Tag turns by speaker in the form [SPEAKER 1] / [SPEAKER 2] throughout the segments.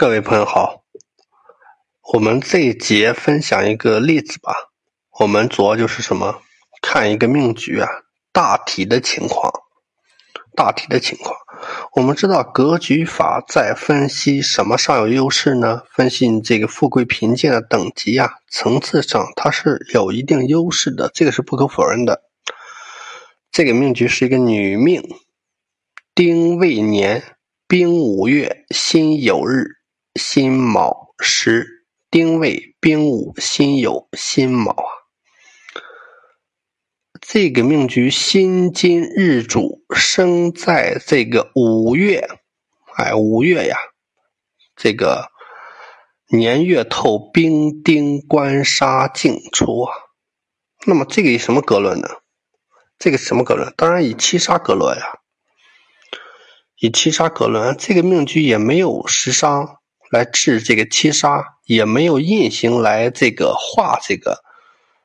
[SPEAKER 1] 各位朋友好，我们这一节分享一个例子吧。我们主要就是什么？看一个命局啊，大体的情况，大体的情况。我们知道格局法在分析什么上有优势呢？分析你这个富贵贫贱的等级啊，层次上它是有一定优势的，这个是不可否认的。这个命局是一个女命，丁未年丙午月辛酉日。辛卯时，丁未、丙午、辛酉、辛卯啊，这个命局辛金日主生在这个五月，哎，五月呀，这个年月透兵丁官杀进出啊，那么这个以什么格论呢？这个什么格论？当然以七杀格论呀，以七杀格论，这个命局也没有食伤。来治这个七杀，也没有印星来这个化这个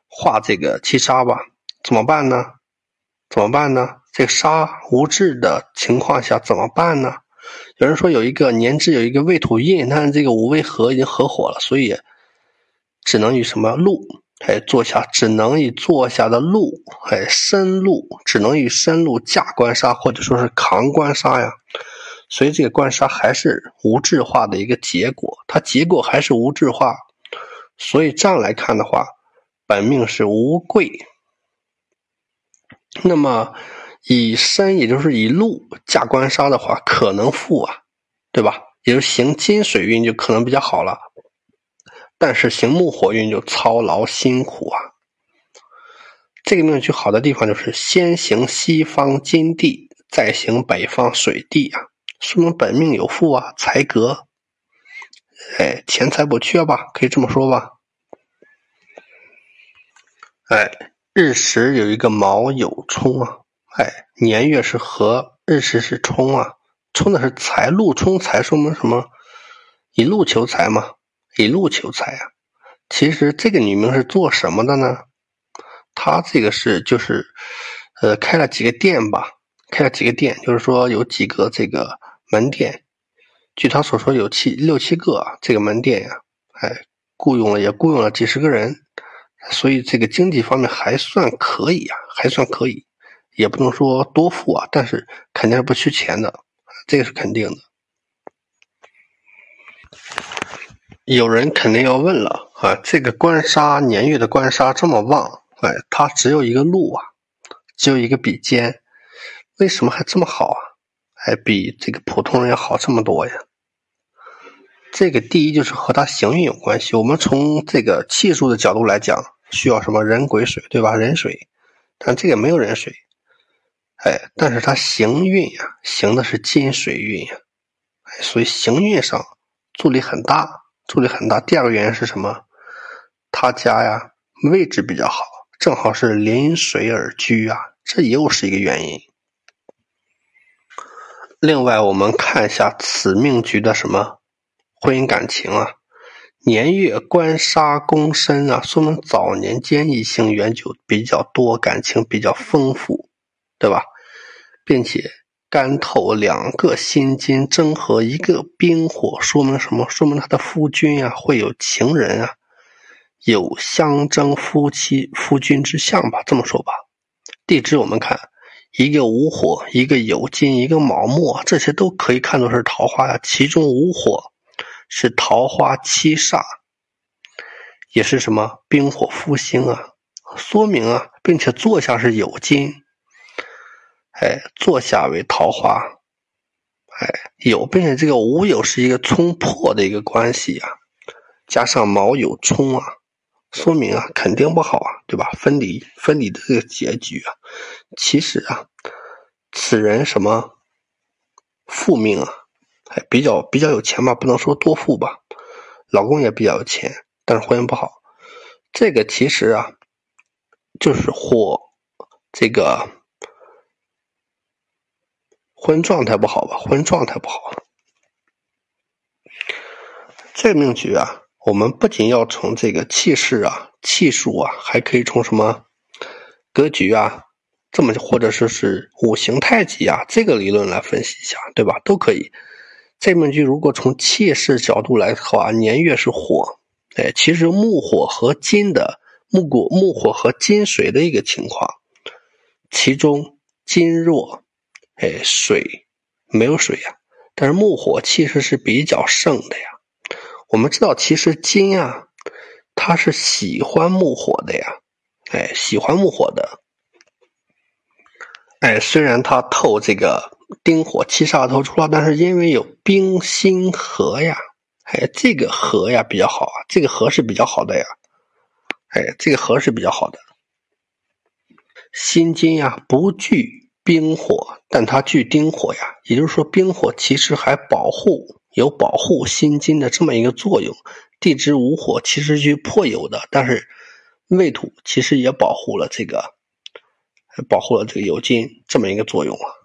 [SPEAKER 1] 化这个七杀吧？怎么办呢？怎么办呢？这个杀无治的情况下怎么办呢？有人说有一个年支有一个未土印，但是这个五味合已经合火了，所以只能以什么禄哎坐下，只能以坐下的禄哎申禄，只能以申禄驾官杀或者说是扛官杀呀。所以这个官杀还是无质化的一个结果，它结果还是无质化，所以这样来看的话，本命是无贵。那么以申，也就是以禄加官杀的话，可能富啊，对吧？也就是行金水运就可能比较好了，但是行木火运就操劳辛苦啊。这个命局好的地方就是先行西方金地，再行北方水地啊。说明本命有富啊，财格，哎，钱财不缺吧？可以这么说吧？哎，日时有一个卯酉冲啊，哎，年月是合，日时是冲啊，冲的是财禄冲财，说明什么？以路求财嘛，以路求财啊。其实这个女命是做什么的呢？她这个是就是，呃，开了几个店吧。开了几个店，就是说有几个这个门店，据他所说有七六七个这个门店呀，哎，雇佣了也雇佣了几十个人，所以这个经济方面还算可以啊，还算可以，也不能说多富啊，但是肯定是不缺钱的，这个是肯定的。有人肯定要问了啊，这个官杀年月的官杀这么旺，哎，他只有一个禄啊，只有一个比肩。为什么还这么好啊？还比这个普通人要好这么多呀？这个第一就是和他行运有关系。我们从这个气数的角度来讲，需要什么人癸水，对吧？人水，但这个没有人水，哎，但是他行运呀，行的是金水运呀，哎，所以行运上助力很大，助力很大。第二个原因是什么？他家呀位置比较好，正好是临水而居啊，这又是一个原因。另外，我们看一下此命局的什么婚姻感情啊？年月官杀宫身啊，说明早年间异性缘就比较多，感情比较丰富，对吧？并且干透两个心金争合，一个冰火，说明什么？说明他的夫君啊会有情人啊，有相争夫妻夫君之相吧？这么说吧。地支我们看。一个无火，一个有金，一个卯木，这些都可以看作是桃花呀。其中无火是桃花七煞，也是什么冰火复兴啊？说明啊，并且坐下是有金，哎，坐下为桃花，哎，有，并且这个无有是一个冲破的一个关系呀，加上卯有冲啊。说明啊，肯定不好啊，对吧？分离，分离的这个结局啊，其实啊，此人什么富命啊，还比较比较有钱吧，不能说多富吧，老公也比较有钱，但是婚姻不好。这个其实啊，就是或这个婚姻状态不好吧，婚姻状态不好。这命局啊。我们不仅要从这个气势啊、气数啊，还可以从什么格局啊，这么或者说是五行太极啊这个理论来分析一下，对吧？都可以。这面局如果从气势角度来的话，年月是火，哎，其实木火和金的木果木火和金水的一个情况，其中金弱，哎，水没有水呀，但是木火气势是比较盛的呀。我们知道，其实金啊，它是喜欢木火的呀，哎，喜欢木火的，哎，虽然它透这个。丁火七煞头出了，但是因为有冰心合呀，哎，这个合呀比较好啊，这个合是比较好的呀，哎，这个合是比较好的。心金呀不惧冰火，但它惧丁火呀，也就是说冰火其实还保护有保护心经的这么一个作用。地支无火其实是破有的，但是未土其实也保护了这个，保护了这个酉金这么一个作用啊。